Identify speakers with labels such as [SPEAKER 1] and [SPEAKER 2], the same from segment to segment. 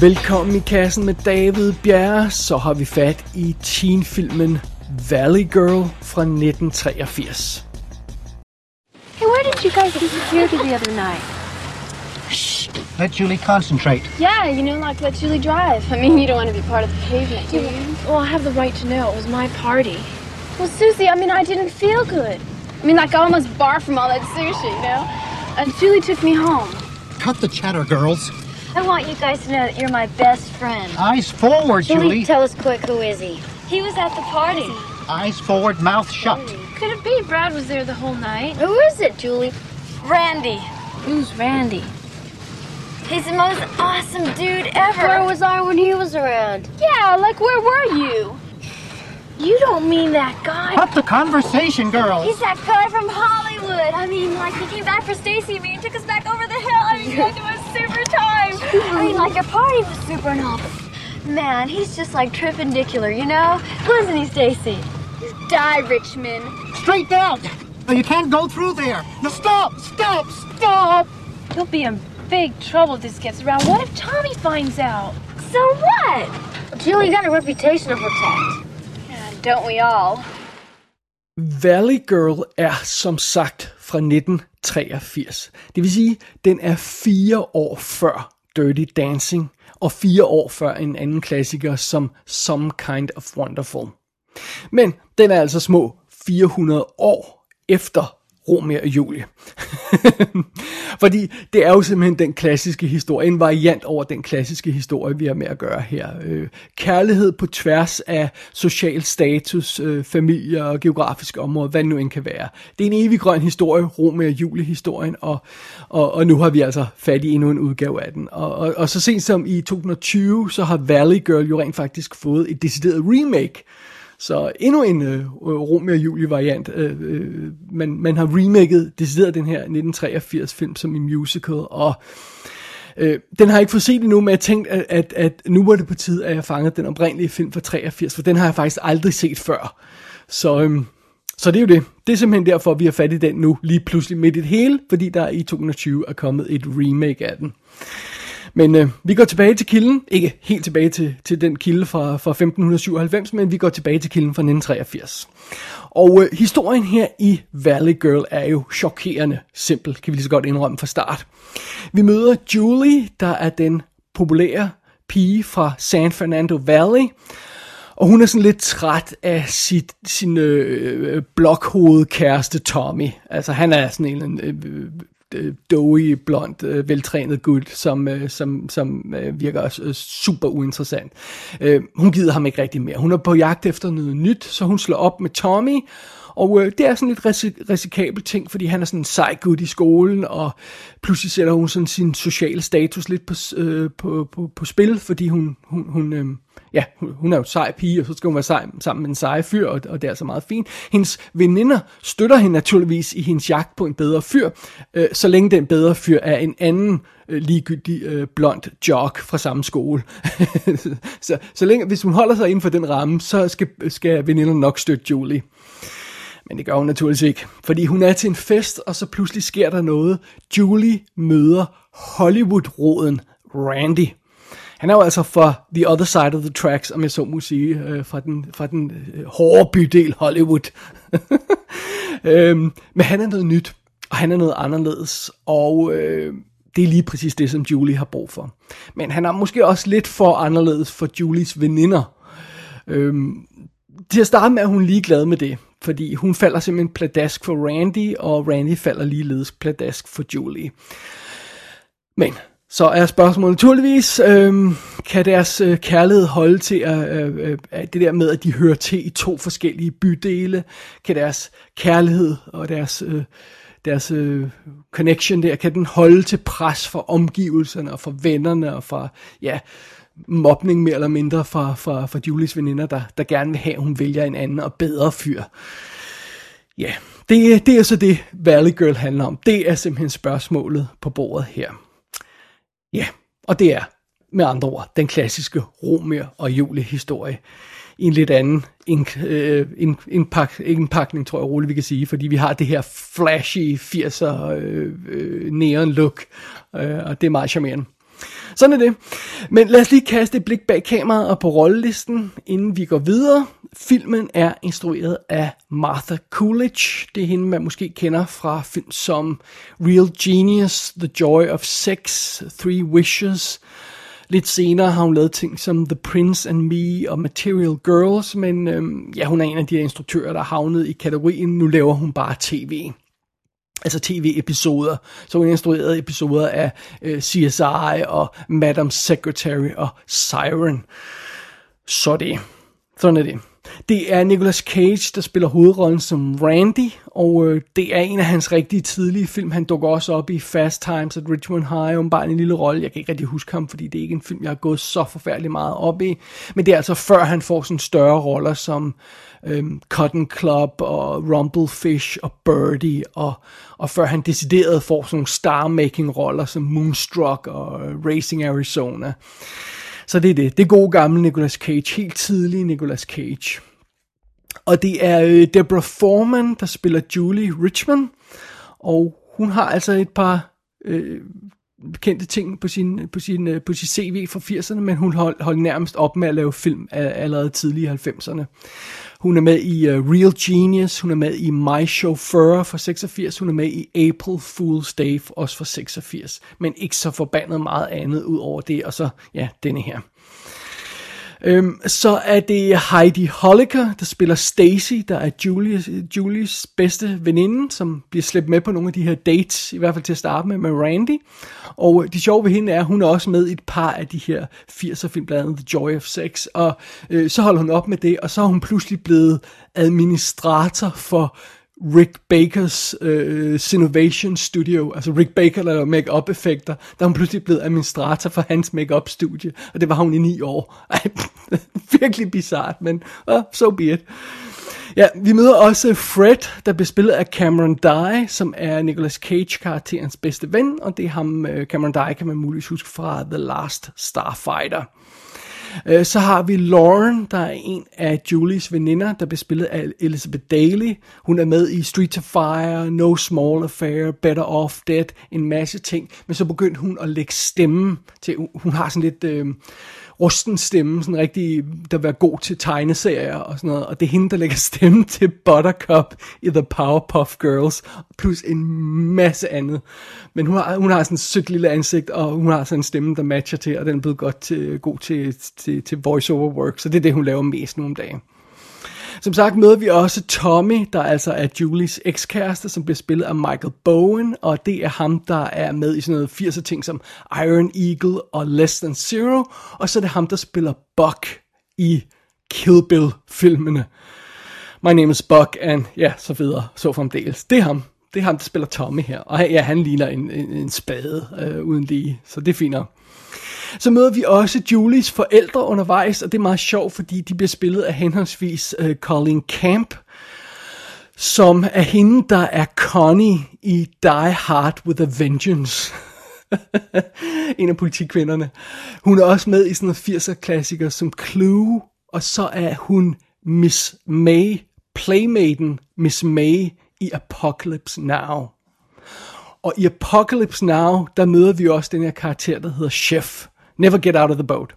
[SPEAKER 1] Velkommen i kassen med David Bjerre, så har vi fat i teenfilmen Valley Girl fra 1983.
[SPEAKER 2] Hey, where did you guys disappear to the other night? Shh.
[SPEAKER 3] Let Julie concentrate.
[SPEAKER 2] Yeah, you know, like let Julie drive. I mean, you don't want to be part of the pavement, do you?
[SPEAKER 4] Well, I have the right to know. It was my party.
[SPEAKER 2] Well, Susie, I mean, I didn't feel good. I mean, like I almost barfed from all that sushi, you know? And Julie took me home.
[SPEAKER 3] Cut the chatter, girls.
[SPEAKER 5] I want you guys to know that you're my best friend.
[SPEAKER 3] Eyes forward, Julie.
[SPEAKER 5] tell us quick, who is he? He was at the party.
[SPEAKER 3] Eyes forward, mouth shut.
[SPEAKER 4] Could it be Brad was there the whole night?
[SPEAKER 5] Who is it, Julie? Randy.
[SPEAKER 4] Who's Randy?
[SPEAKER 5] He's the most awesome dude ever. Where was I when he was around?
[SPEAKER 2] Yeah, like where were you?
[SPEAKER 4] You don't mean that guy.
[SPEAKER 3] Cut the conversation, girls.
[SPEAKER 5] He's that guy from Hollywood. I mean, like he came back for Stacy and me and took us back over the hill. I mean, you guys had super time. I mean, like your party was super and Man, he's just like tripendicular, you know? Wasn't he, Stacy?
[SPEAKER 2] He's die, Richmond.
[SPEAKER 3] Straight down. Oh, you can't go through there. No, stop, stop, stop.
[SPEAKER 4] You'll be in big trouble if this gets around. What if Tommy finds out?
[SPEAKER 5] So what? Julie got a reputation to protect.
[SPEAKER 2] Yeah, don't we all?
[SPEAKER 1] Valley Girl er som sagt fra 1983. Det vil sige, den er fire år før Dirty Dancing, og fire år før en anden klassiker som Some Kind of Wonderful. Men den er altså små 400 år efter Romeo og Julie. Fordi det er jo simpelthen den klassiske historie, en variant over den klassiske historie, vi har med at gøre her. Øh, kærlighed på tværs af social status, øh, familie og geografiske områder, hvad det nu end kan være. Det er en evig grøn historie, Romeo og Julie-historien, og, og, og nu har vi altså fat i endnu en udgave af den. Og, og, og så sent som i 2020, så har Valley Girl jo rent faktisk fået et decideret remake, så endnu en øh, Romeo og Julie variant. Øh, øh, man, man har remaket decideret den her 1983 film som en musical, og øh, den har jeg ikke fået set endnu, men jeg tænkte, at, at, at nu var det på tide, at jeg fangede den oprindelige film fra 83, for den har jeg faktisk aldrig set før. Så, øh, så det er jo det. Det er simpelthen derfor, vi har fat i den nu, lige pludselig midt i det hele, fordi der i 2020 er kommet et remake af den. Men øh, vi går tilbage til kilden, ikke helt tilbage til, til den kilde fra, fra 1597, men vi går tilbage til kilden fra 1983. Og øh, historien her i Valley Girl er jo chokerende simpel, kan vi lige så godt indrømme fra start. Vi møder Julie, der er den populære pige fra San Fernando Valley, og hun er sådan lidt træt af sit, sin øh, øh blokhovedkæreste Tommy. Altså han er sådan en øh, øh Øh, doughy, blond, øh, veltrænet gut, som, øh, som, som øh, virker øh, super uinteressant. Øh, hun gider ham ikke rigtig mere. Hun er på jagt efter noget nyt, så hun slår op med Tommy, og øh, det er sådan lidt risik- risikabel ting, fordi han er sådan en sej gut i skolen, og pludselig sætter hun sådan sin sociale status lidt på, øh, på, på, på spil, fordi hun, hun, hun øh, ja, hun er jo sej pige, og så skal hun være sej, sammen med en sej fyr, og, og det er altså meget fint. Hendes veninder støtter hende naturligvis i hendes jagt på en bedre fyr, øh, så længe den bedre fyr er en anden øh, ligegyldig øh, blond jock fra samme skole. så, så længe, hvis hun holder sig inden for den ramme, så skal, skal veninderne nok støtte Julie. Men det gør hun naturligvis ikke, fordi hun er til en fest, og så pludselig sker der noget. Julie møder Hollywood-roden Randy. Han er jo altså fra the other side of the tracks, om jeg så må sige, øh, fra den, fra den øh, hårde bydel Hollywood. øhm, men han er noget nyt, og han er noget anderledes, og øh, det er lige præcis det, som Julie har brug for. Men han er måske også lidt for anderledes for Julies veninder. Øhm, til at starte med er hun ligeglad med det, fordi hun falder simpelthen pladask for Randy, og Randy falder ligeledes pladask for Julie. Men så er spørgsmålet naturligvis, øh, kan deres øh, kærlighed holde til at, øh, øh, det der med, at de hører til i to forskellige bydele? Kan deres kærlighed og deres, øh, deres øh, connection der, kan den holde til pres for omgivelserne og for vennerne og for, ja, mobning mere eller mindre fra, fra, fra Julies veninder, der, der gerne vil have, at hun vælger en anden og bedre fyr? Ja, det, det er så det, Valley Girl handler om. Det er simpelthen spørgsmålet på bordet her. Ja, og det er med andre ord den klassiske Romeo og Julie historie i en lidt anden indpakning, øh, en, indpak, indpakning, tror jeg roligt vi kan sige, fordi vi har det her flashy 80'er øh, øh, neon look, øh, og det er meget charmerende. Sådan er det. Men lad os lige kaste et blik bag kameraet og på rollelisten, inden vi går videre. Filmen er instrueret af Martha Coolidge. Det er hende, man måske kender fra film som Real Genius, The Joy of Sex, Three Wishes. Lidt senere har hun lavet ting som The Prince and Me og Material Girls, men øhm, ja, hun er en af de her instruktører, der er havnet i kategorien, nu laver hun bare tv altså tv-episoder. Så hun instruerede episoder af øh, CSI og Madam Secretary og Siren. Så det. Sådan er det. Det er Nicolas Cage, der spiller hovedrollen som Randy, og øh, det er en af hans rigtig tidlige film. Han dukker også op i Fast Times at Richmond High, om bare en lille rolle. Jeg kan ikke rigtig huske ham, fordi det er ikke en film, jeg har gået så forfærdeligt meget op i. Men det er altså før han får sådan større roller som øh, øhm, Cotton Club og Rumblefish og Birdie, og, og før han decideret får sådan nogle star-making-roller som Moonstruck og øh, Racing Arizona. Så det er det. Det er gode gamle Nicolas Cage. Helt tidlig Nicolas Cage. Og det er øh, Deborah Foreman, der spiller Julie Richmond. Og hun har altså et par øh, kendte ting på sin, på sin, øh, på sin CV fra 80'erne, men hun holdt hold nærmest op med at lave film allerede tidlige 90'erne. Hun er med i uh, Real Genius, hun er med i My Chauffeur fra 86, hun er med i April Fool's Day også fra 86, men ikke så forbandet meget andet ud over det, og så, ja, denne her. Øhm, så er det Heidi Holliker, der spiller Stacy, der er Julies, Julies bedste veninde, som bliver slæbt med på nogle af de her dates, i hvert fald til at starte med, med Randy. Og det sjove ved hende er, at hun er også med i et par af de her 80'er film, blandt andet The Joy of Sex, og øh, så holder hun op med det, og så er hun pludselig blevet administrator for Rick Bakers øh, Sinovation Studio, altså Rick Baker, der laver make-up effekter, der er hun pludselig blevet administrator for hans make-up studie, og det var hun i ni år. Ej, virkelig bizart, men uh, so be it. Ja, vi møder også Fred, der bliver spillet af Cameron Dye, som er Nicolas Cage-karakterens bedste ven, og det er ham, øh, Cameron Dye kan man muligvis huske fra The Last Starfighter. Øh, så har vi Lauren, der er en af Julies veninder, der bliver spillet af Elizabeth Daly. Hun er med i Street of Fire, No Small Affair, Better Off Dead, en masse ting. Men så begyndte hun at lægge stemme til, hun har sådan lidt... Øh, rusten stemme, sådan rigtig, der var god til tegneserier og sådan noget, og det er hende, der lægger stemme til Buttercup i The Powerpuff Girls, plus en masse andet. Men hun har, hun har sådan et sødt lille ansigt, og hun har sådan en stemme, der matcher til, og den er blevet godt til, god til, til, til voice-over work, så det er det, hun laver mest nu om dagen. Som sagt møder vi også Tommy, der altså er Julies ekskæreste, som bliver spillet af Michael Bowen, og det er ham, der er med i sådan noget 80'er ting som Iron Eagle og Less Than Zero, og så er det ham, der spiller Buck i Kill Bill-filmene. My name is Buck, and ja, så videre, så fremdeles. Det er ham. Det er ham, der spiller Tommy her. Og ja, han ligner en, en, en spade øh, uden lige, så det er fint nok. Så møder vi også Julies forældre undervejs, og det er meget sjovt, fordi de bliver spillet af henholdsvis øh, uh, Colin Camp, som er hende, der er Connie i Die Hard with a Vengeance. en af politikvinderne. Hun er også med i sådan en 80'er klassiker som Clue, og så er hun Miss May, playmaten Miss May i Apocalypse Now. Og i Apocalypse Now, der møder vi også den her karakter, der hedder Chef. Never get out of the boat.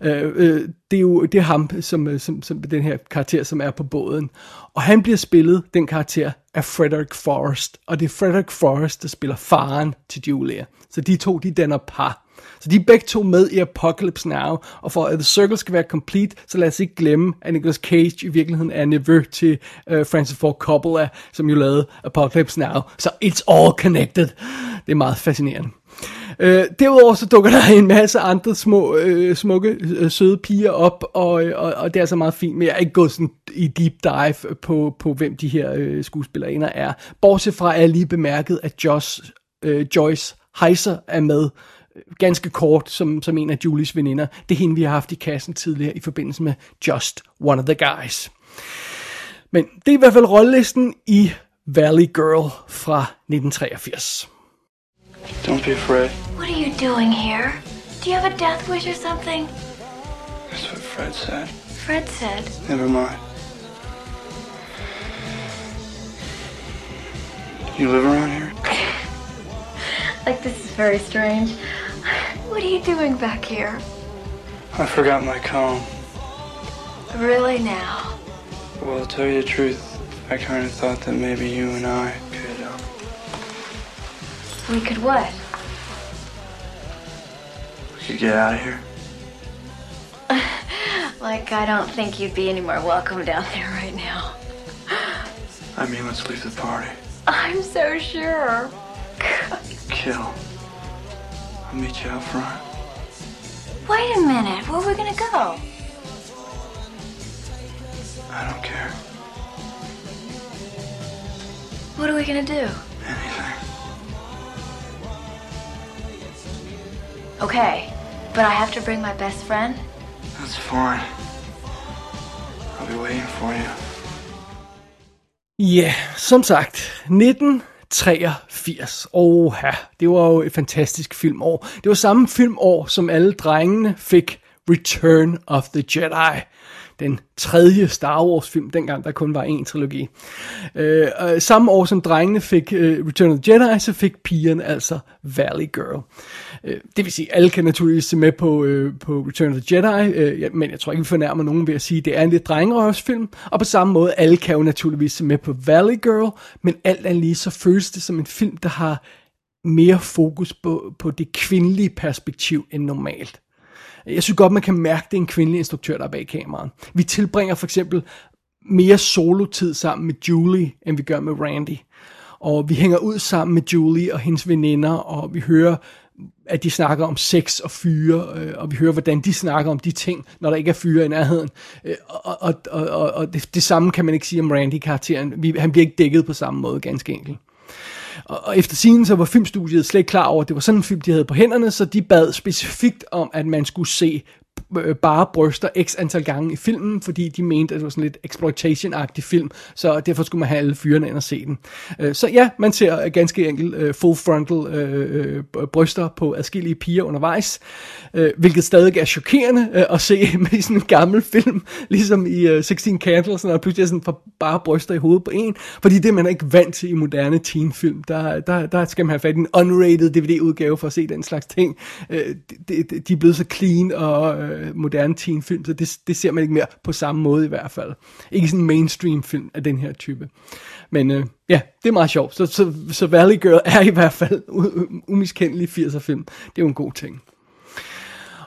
[SPEAKER 1] Øh, øh, det er jo det er ham, som, øh, som, som den her karakter, som er på båden. Og han bliver spillet, den karakter, af Frederick Forrest. Og det er Frederick Forrest, der spiller faren til Julia. Så de to, de danner par. Så de er begge to med i Apocalypse Now, og for at The Circle skal være complete, så lad os ikke glemme, at Nicolas Cage i virkeligheden er nevø til uh, Francis Ford Coppola, som jo lavede Apocalypse Now. Så it's all connected. Det er meget fascinerende. Øh, derudover så dukker der en masse andre små, øh, smukke, øh, søde piger op, og, og, og det er så meget fint, men jeg er ikke gået sådan i deep dive på, på hvem de her øh, skuespillerinder er. Bortset fra, at jeg lige bemærket, at Josh, øh, Joyce Heiser er med øh, ganske kort som, som en af Julies veninder. Det er hende, vi har haft i kassen tidligere i forbindelse med Just One of the Guys. Men det er i hvert fald rollelisten i Valley Girl fra 1983.
[SPEAKER 6] Don't be afraid.
[SPEAKER 5] What are you doing here? Do you have a death wish or something?
[SPEAKER 6] That's what Fred said.
[SPEAKER 5] Fred said.
[SPEAKER 6] Never mind. You live around here?
[SPEAKER 5] Like, this is very strange. What are you doing back here?
[SPEAKER 6] I forgot my comb.
[SPEAKER 5] Really now?
[SPEAKER 6] Well, to tell you the truth, I kind of thought that maybe you and I could,
[SPEAKER 5] We could what?
[SPEAKER 6] we could get out of here.
[SPEAKER 5] Like, I don't think you'd be any more welcome down there right now.
[SPEAKER 6] I mean, let's leave the party.
[SPEAKER 5] I'm so sure.
[SPEAKER 6] Kill. I'll meet you out front.
[SPEAKER 5] Wait a minute. Where are we gonna go?
[SPEAKER 6] I don't care.
[SPEAKER 5] What are we gonna do? Okay, but I have to bring my best friend.
[SPEAKER 6] That's fine. I'll be waiting for you.
[SPEAKER 1] Ja, som sagt, 1983. Oha, det var jo et fantastisk filmår. Det var samme filmår, som alle drengene fik Return of the Jedi. Den tredje Star Wars film, dengang der kun var en trilogi. Øh, og samme år som drengene fik øh, Return of the Jedi, så fik pigerne altså Valley Girl. Øh, det vil sige, alle kan naturligvis se med på, øh, på Return of the Jedi, øh, men jeg tror ikke, vi fornærmer nogen ved at sige, at det er en lidt drengerøvsfilm. Og på samme måde, alle kan jo naturligvis se med på Valley Girl, men alt andet lige, så føles det som en film, der har mere fokus på, på det kvindelige perspektiv end normalt. Jeg synes godt, man kan mærke, at det er en kvindelig instruktør, der er bag kameraet. Vi tilbringer for eksempel mere solotid sammen med Julie, end vi gør med Randy. Og vi hænger ud sammen med Julie og hendes veninder, og vi hører, at de snakker om sex og fyre, øh, og vi hører, hvordan de snakker om de ting, når der ikke er fyre i nærheden. Øh, og og, og, og, og det, det samme kan man ikke sige om Randy-karakteren. Vi, han bliver ikke dækket på samme måde, ganske enkelt. Og, og efter scenen så var filmstudiet slet ikke klar over, at det var sådan en film, de havde på hænderne, så de bad specifikt om, at man skulle se Øh, bare bryster x antal gange i filmen, fordi de mente, at det var sådan lidt exploitation-agtig film, så derfor skulle man have alle fyrene ind og se den. Øh, så ja, man ser øh, ganske enkelt full frontal bryster på adskillige piger undervejs, hvilket stadig er chokerende at se med i sådan en gammel film, ligesom i 16 Candles, når der pludselig er sådan for bare bryster i hovedet på en, fordi det er man ikke vant til i moderne teenfilm. Der, der, der skal man have fat i en unrated DVD-udgave for at se den slags ting. De, de, de er blevet så clean og øh, moderne teenfilm, så det, det ser man ikke mere på samme måde i hvert fald. Ikke sådan en mainstream film af den her type. Men øh, ja, det er meget sjovt. Så, så, så Valley Girl er i hvert fald umiskendelig 80'er film. Det er jo en god ting.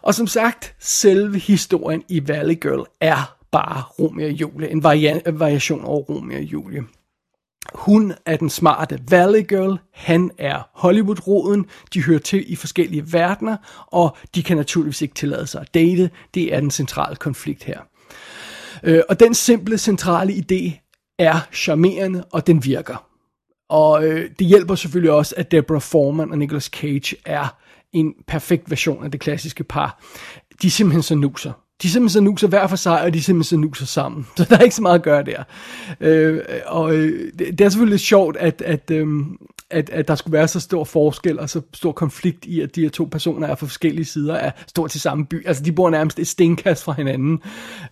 [SPEAKER 1] Og som sagt, selve historien i Valley Girl er bare Romeo og Julie. En varia- variation over Romeo og Julie. Hun er den smarte Valley Girl, han er Hollywood-roden, de hører til i forskellige verdener, og de kan naturligvis ikke tillade sig at date. Det er den centrale konflikt her. Øh, og den simple, centrale idé er charmerende, og den virker. Og øh, det hjælper selvfølgelig også, at Deborah Foreman og Nicolas Cage er en perfekt version af det klassiske par. De er simpelthen så nuser. De er simpelthen så nuser hver for sig, og de er simpelthen så nuser sammen. Så der er ikke så meget at gøre der. Øh, og øh, det, det er selvfølgelig lidt sjovt, at, at, øh, at, at der skulle være så stor forskel og så stor konflikt i, at de her to personer er fra forskellige sider af stort til samme by. Altså, de bor nærmest et stenkast fra hinanden.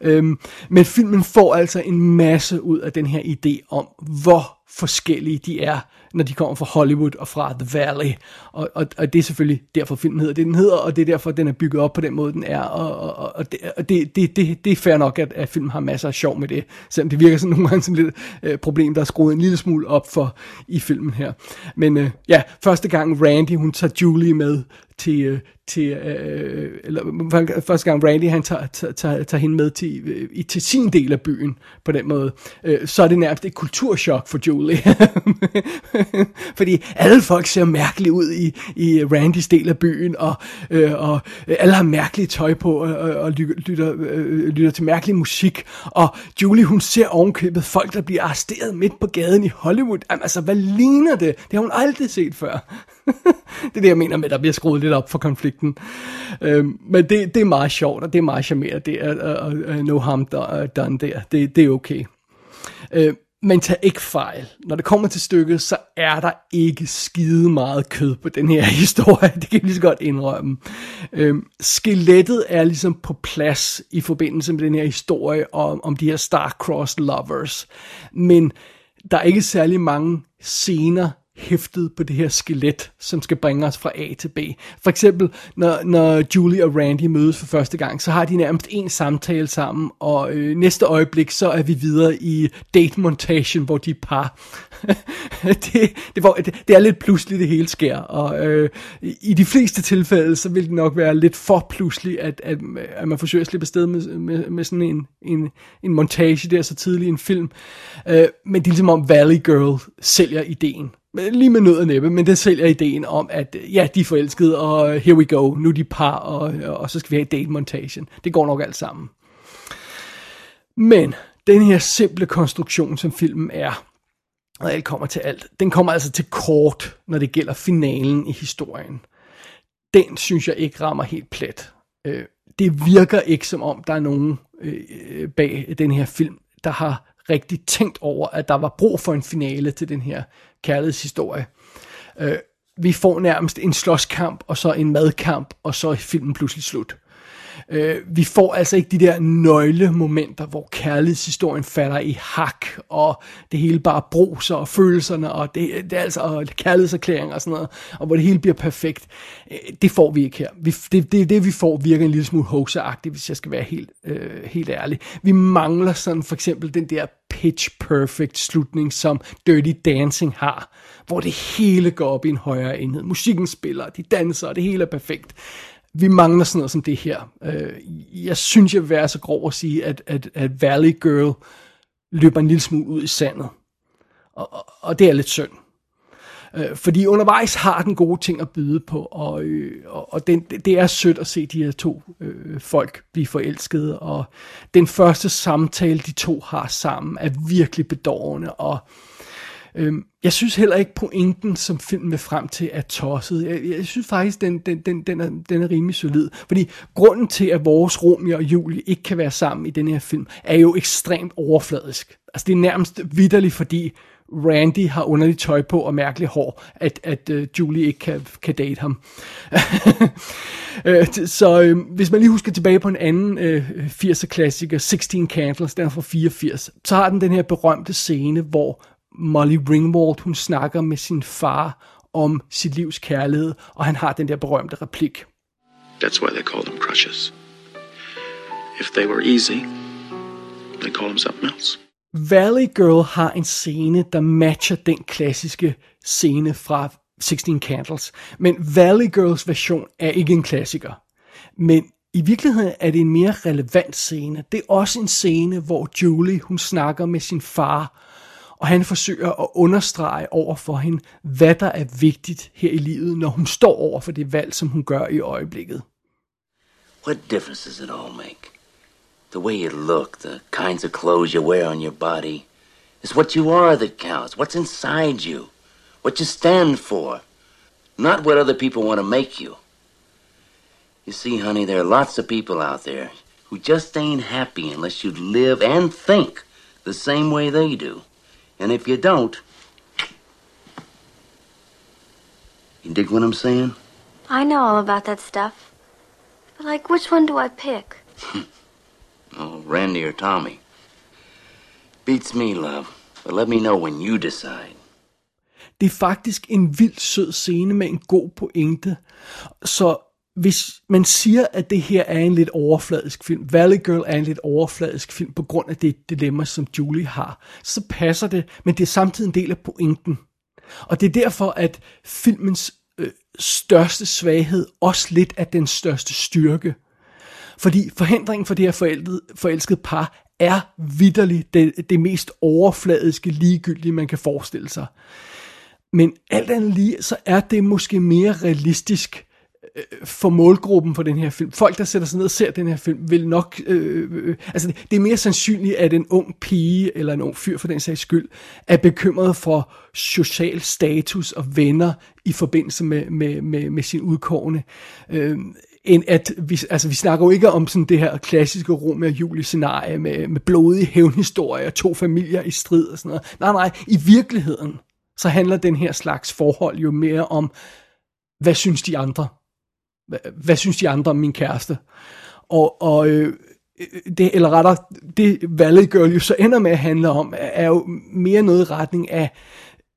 [SPEAKER 1] Øhm, men filmen får altså en masse ud af den her idé om, hvor forskellige de er, når de kommer fra Hollywood og fra The Valley. Og, og, og det er selvfølgelig derfor filmen hedder det, den hedder, og det er derfor, den er bygget op på den måde, den er. Og, og, og, det, og det, det, det, det er fair nok, at, at filmen har masser af sjov med det, selvom det virker sådan nogle gange som lidt øh, problem, der er skruet en lille smule op for i filmen her. Men øh, ja, første gang Randy, hun tager Julie med til, øh, til øh, eller øh, første gang Randy han tager, tager, tager, hende med til, øh, i- til sin del af byen på den måde, øh, så er det nærmest et kulturschok for Julie. Fordi alle folk ser mærkeligt ud i, i Randys del af byen, og, øh, og alle har mærkeligt tøj på, og, og, lytter, lytter, øh, lytter til mærkelig musik, og Julie hun ser ovenkøbet folk, der bliver arresteret midt på gaden i Hollywood. Jamen, altså, hvad ligner det? Det har hun aldrig set før. det er det, jeg mener med, at der bliver skruet lidt op for den. Øh, men det, det er meget sjovt, og det er meget charmerende. Det er uh, uh, no harm done der. Det, det er okay. Øh, men tag ikke fejl. Når det kommer til stykket, så er der ikke skide meget kød på den her historie. Det kan jeg lige så godt indrømme. Øhm, skelettet er ligesom på plads i forbindelse med den her historie om, om de her star-crossed lovers. Men der er ikke særlig mange scener hæftet på det her skelet, som skal bringe os fra A til B. For eksempel, når, når Julie og Randy mødes for første gang, så har de nærmest en samtale sammen, og øh, næste øjeblik, så er vi videre i date-montagen, hvor de er par. det, det, var, det, det er lidt pludseligt, det hele sker, og øh, i de fleste tilfælde, så vil det nok være lidt for pludseligt, at, at, at man forsøger at slippe afsted med, med, med sådan en, en, en montage der så tidlig i en film. Øh, men det er ligesom om Valley Girl sælger ideen. Øh, lige med nød og næppe, men det sælger ideen om, at øh, ja, de er forelskede, og øh, here we go, nu er de par, og, og så skal vi have date-montagen. Det går nok alt sammen. Men den her simple konstruktion, som filmen er, og alt kommer til alt, den kommer altså til kort, når det gælder finalen i historien. Den synes jeg ikke rammer helt plet. Det virker ikke som om, der er nogen bag den her film, der har rigtig tænkt over, at der var brug for en finale til den her kærlighedshistorie. Øh, vi får nærmest en slåskamp, og så en madkamp, og så er filmen pludselig slut. Øh, vi får altså ikke de der nøglemomenter, hvor kærlighedshistorien falder i hak, og det hele bare bruser, og følelserne, og det, det er altså og kærlighedserklæringer og sådan noget, og hvor det hele bliver perfekt. Øh, det får vi ikke her. Vi, det, det, det vi får virker en lille smule hoseagtigt, hvis jeg skal være helt, øh, helt ærlig. Vi mangler sådan for eksempel den der pitch perfect slutning, som Dirty Dancing har, hvor det hele går op i en højere enhed. Musikken spiller, de danser, og det hele er perfekt vi mangler sådan noget som det her. Øh, jeg synes, jeg vil være så grov at sige, at, at, at Valley Girl løber en lille smule ud i sandet. Og, og, og det er lidt synd. Øh, fordi undervejs har den gode ting at byde på, og, øh, og, og den, det er sødt at se de her to øh, folk blive forelskede, og den første samtale, de to har sammen, er virkelig bedårende, og Øhm, jeg synes heller ikke pointen, som filmen vil frem til, er tosset. Jeg, jeg synes faktisk, den, den, den, den, er, den er rimelig solid. Fordi grunden til, at vores Romeo og Julie ikke kan være sammen i den her film, er jo ekstremt overfladisk. Altså det er nærmest vidderligt, fordi Randy har underligt tøj på og mærkeligt hår, at, at uh, Julie ikke kan, kan date ham. Øh, så øh, hvis man lige husker tilbage på en anden øh, 80'er klassiker, 16 Candles, den er fra 84, så har den den her berømte scene, hvor Molly Ringwald, hun snakker med sin far om sit livs kærlighed, og han har den der berømte replik.
[SPEAKER 7] That's why they call them crushes. If they were easy, they call them something else.
[SPEAKER 1] Valley Girl har en scene, der matcher den klassiske scene fra 16 Candles. Men Valley Girls version er ikke en klassiker. Men i virkeligheden er det en mere relevant scene. Det er også en scene, hvor Julie hun snakker med sin far og han forsøger at understrege over for hende, hvad der er vigtigt her i livet, når hun står over for det valg, som hun gør i øjeblikket.
[SPEAKER 8] What difference does it all make? The way you look, the kinds of clothes you wear on your body. It's what you are that counts. What's inside you. What you stand for. Not what other people want to make you. You see, honey, there are lots of people out there who just ain't happy unless you live and think the same way they do. And if you don't, you dig what I'm saying?
[SPEAKER 5] I know all about that stuff. But, like, which one do I pick?
[SPEAKER 8] oh, Randy or Tommy? Beats me, love. But let me know when you decide.
[SPEAKER 1] Det er faktisk en vild sød scene med en god pointe. Så hvis man siger, at det her er en lidt overfladisk film, Valley Girl er en lidt overfladisk film på grund af det dilemma, som Julie har, så passer det, men det er samtidig en del af pointen. Og det er derfor, at filmens øh, største svaghed også lidt er den største styrke. Fordi forhindringen for det her forelskede, forelskede par er vidderligt det, det mest overfladiske ligegyldige, man kan forestille sig. Men alt andet lige, så er det måske mere realistisk, Øh, for målgruppen for den her film. Folk, der sætter sig ned og ser den her film, vil nok... Øh, øh, øh, altså, det er mere sandsynligt, at en ung pige, eller en ung fyr for den sags skyld, er bekymret for social status og venner i forbindelse med, med, med, med sin udkårne. Øh, end at vi, altså vi snakker jo ikke om sådan det her klassiske Romeo og Julie scenarie med, med blodige hævnhistorier og to familier i strid og sådan noget. Nej, nej, i virkeligheden, så handler den her slags forhold jo mere om, hvad synes de andre? Hvad, hvad synes de andre om min kæreste? Og, og øh, øh det, eller rettere, det Valley Girl jo så ender med at handle om, er jo mere noget i retning af,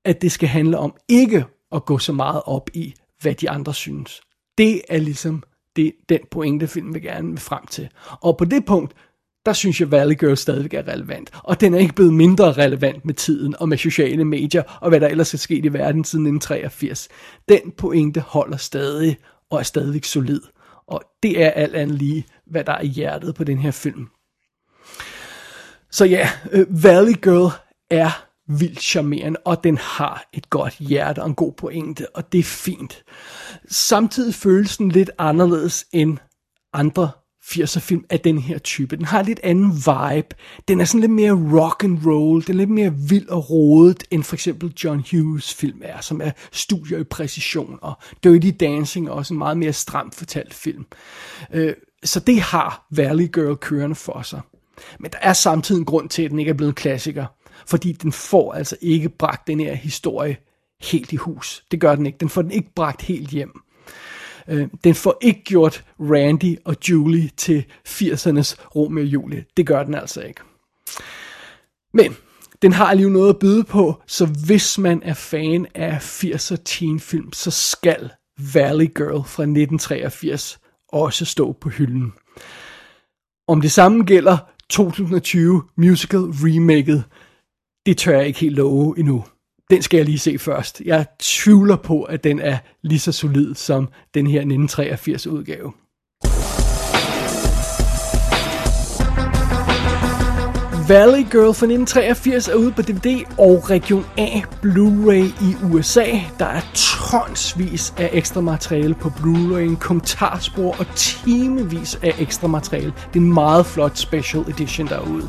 [SPEAKER 1] at det skal handle om ikke at gå så meget op i, hvad de andre synes. Det er ligesom det, den pointe, filmen vil gerne vil frem til. Og på det punkt, der synes jeg, Valley Girl stadigvæk er relevant. Og den er ikke blevet mindre relevant med tiden og med sociale medier, og hvad der ellers er sket i verden siden 1983. Den pointe holder stadig, og er stadigvæk solid. Og det er alt andet lige, hvad der er i hjertet på den her film. Så ja, øh, Valley Girl er vildt charmerende, og den har et godt hjerte og en god pointe, og det er fint. Samtidig føles den lidt anderledes end andre 80'er film af den her type. Den har lidt anden vibe. Den er sådan lidt mere rock and roll. Den er lidt mere vild og rodet, end for eksempel John Hughes film er, som er studier i præcision. Og Dirty Dancing er også en meget mere stramt fortalt film. Øh, så det har Valley Girl kørende for sig. Men der er samtidig en grund til, at den ikke er blevet en klassiker. Fordi den får altså ikke bragt den her historie helt i hus. Det gør den ikke. Den får den ikke bragt helt hjem. Øh, den får ikke gjort Randy og Julie til 80'ernes Romeo og Julie. Det gør den altså ikke. Men den har alligevel noget at byde på, så hvis man er fan af 80'er teenfilm, så skal Valley Girl fra 1983 også stå på hylden. Om det samme gælder 2020 musical remaket, det tør jeg ikke helt love endnu den skal jeg lige se først. Jeg tvivler på, at den er lige så solid som den her 1983 udgave. Valley Girl fra 1983 er ude på DVD og Region A Blu-ray i USA. Der er tonsvis af ekstra materiale på Blu-ray, kommentarspor og timevis af ekstra materiale. Det er en meget flot special edition derude.